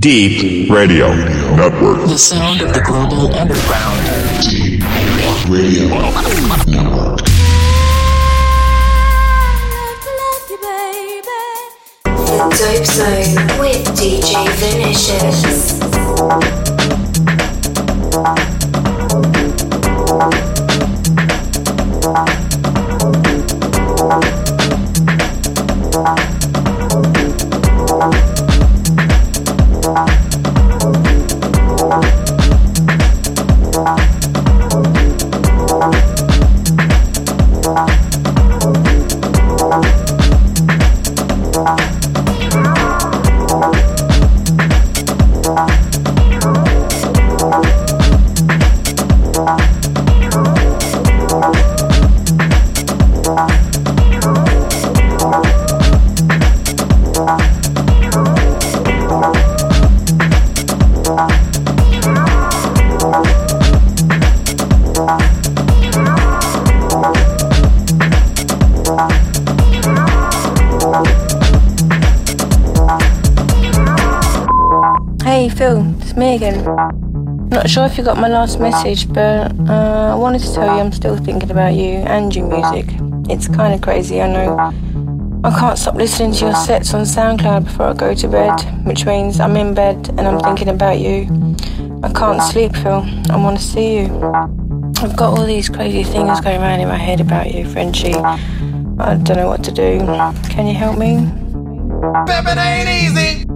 Deep Radio Network. The sound of the global underground. Deep Radio Network. Dope Zone with DJ Vinicious. You got my last message, but uh, I wanted to tell you I'm still thinking about you and your music. It's kind of crazy, I know. I can't stop listening to your sets on SoundCloud before I go to bed, which means I'm in bed and I'm thinking about you. I can't sleep, Phil. I want to see you. I've got all these crazy things going around in my head about you, Frenchie. I don't know what to do. Can you help me? Ain't easy.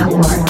Network.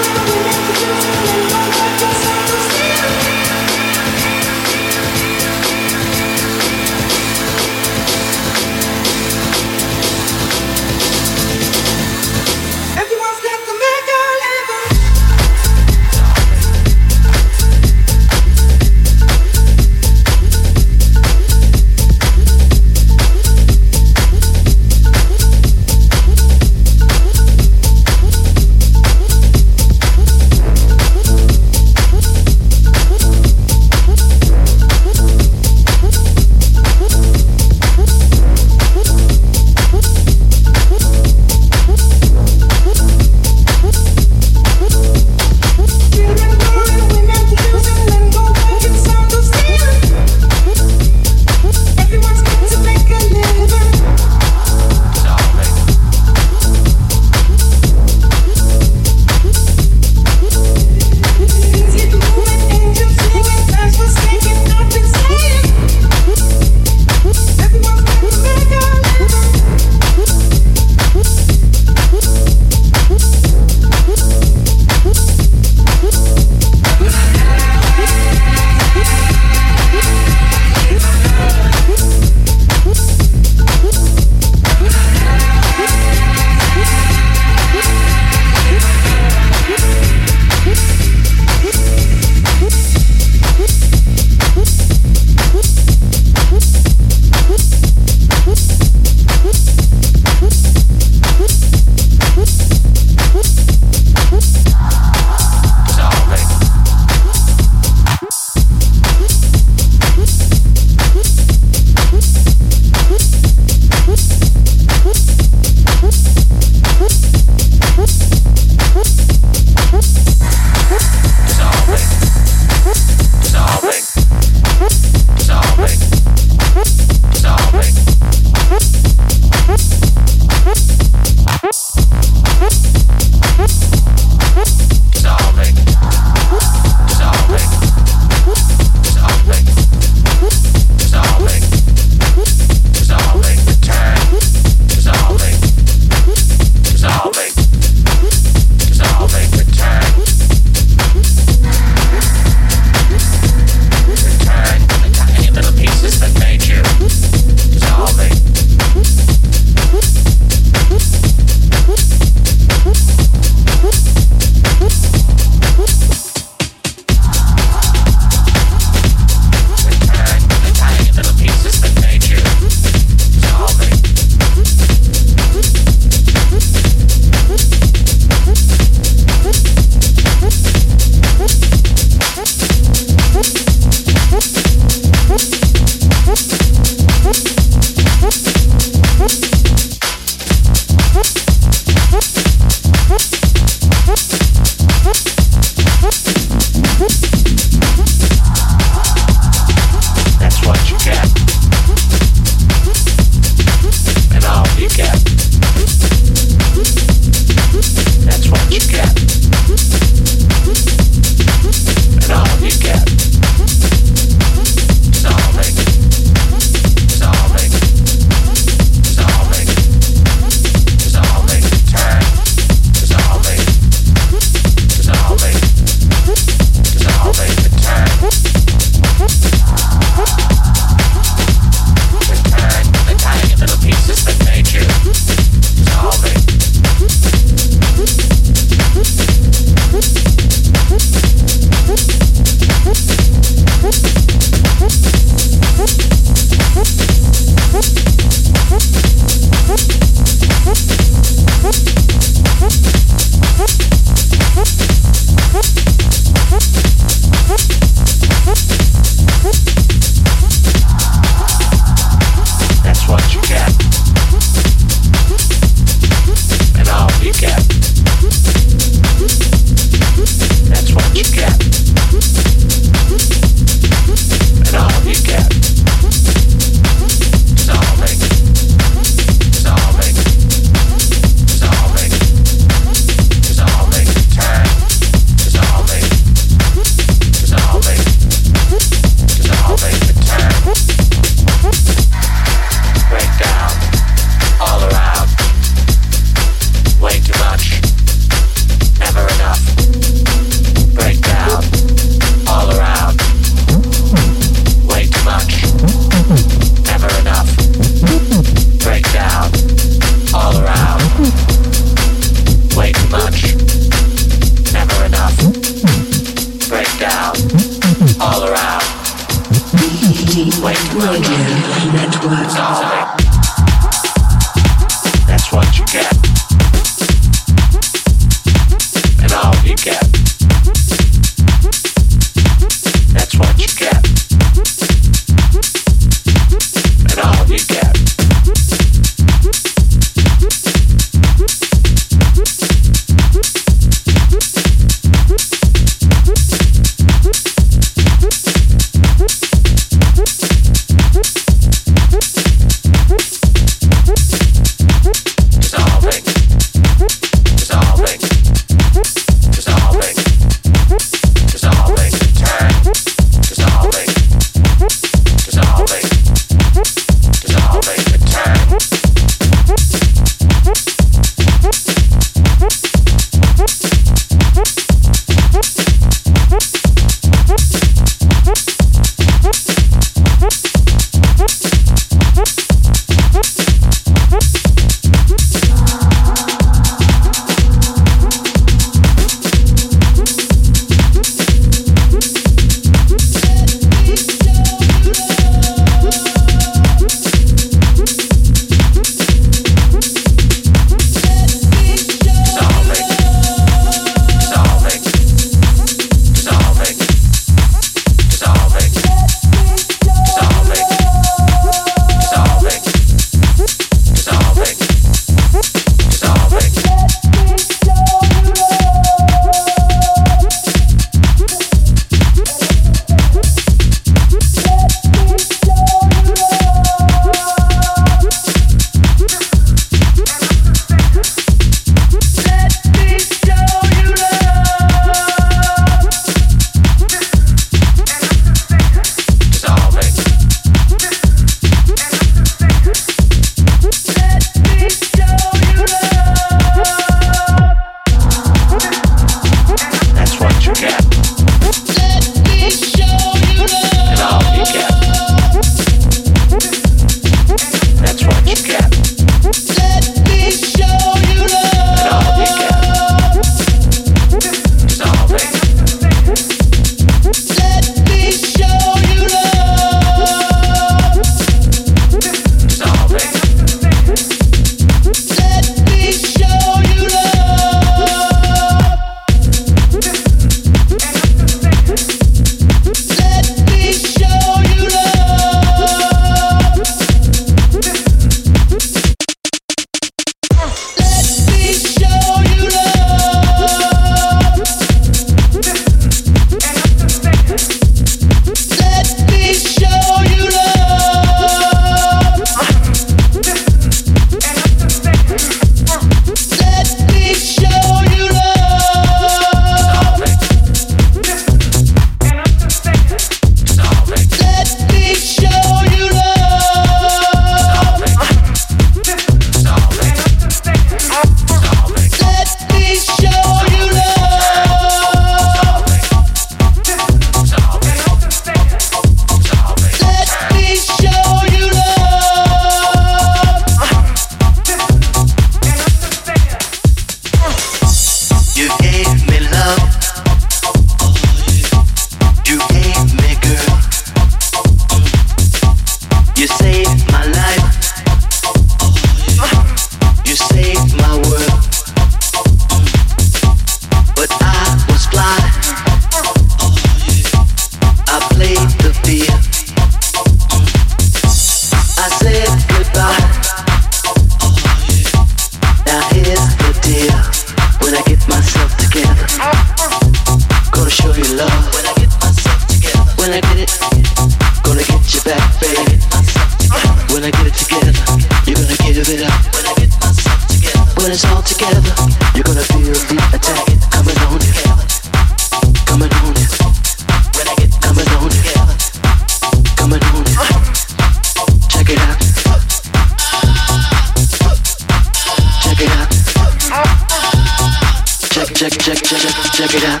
check, check, check, check it out.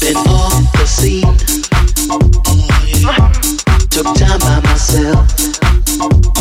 Been off the scene. Took time by myself.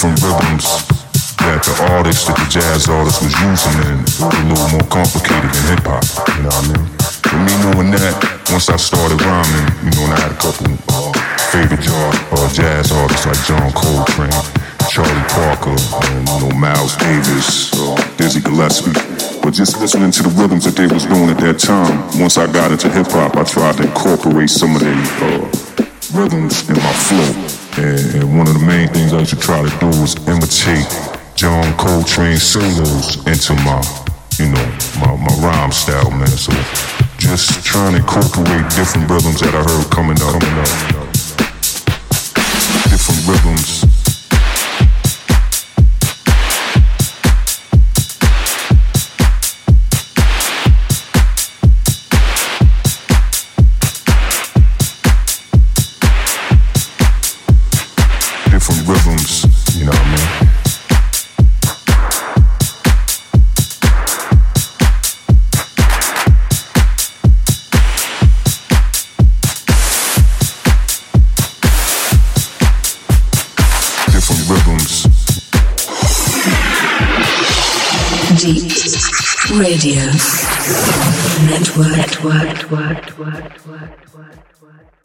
Different rhythms that the artists, that the jazz artists was using and a little more complicated than hip hop, you know what I mean? For me knowing that, once I started rhyming, you know, and I had a couple uh, favorite jazz, uh, jazz artists like John Coltrane, Charlie Parker, and you know, Miles Davis, uh, Dizzy Gillespie. But just listening to the rhythms that they was doing at that time, once I got into hip hop, I tried to incorporate some of the uh, rhythms in my flow. And, and one of the main things I used to try to do was imitate John Coltrane solos into my, you know, my, my rhyme style, man. So just trying to incorporate different rhythms that I heard coming up, coming up. Different rhythms. Radio Network. Network. Network. Network. Network.